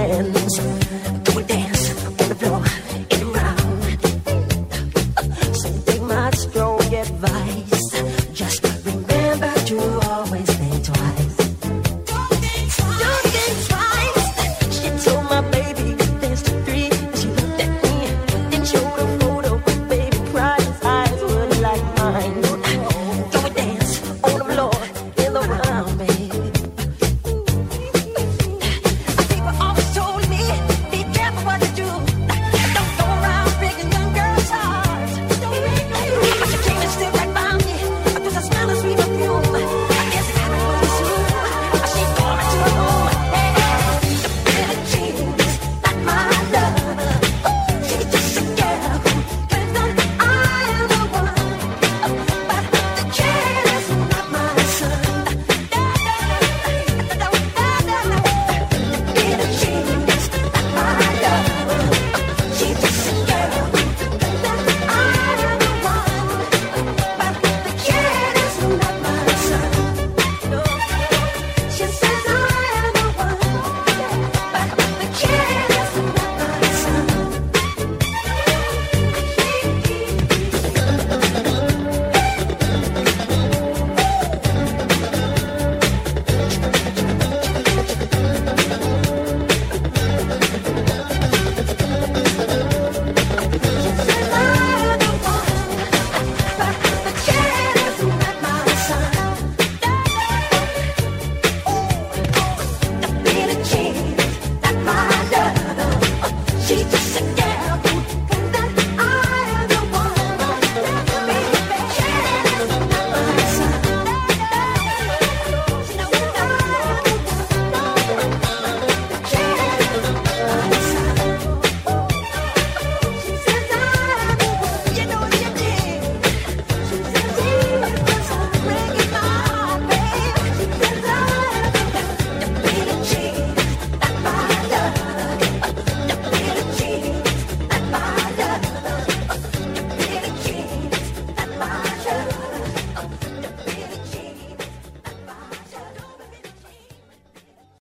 hands. Do it dance.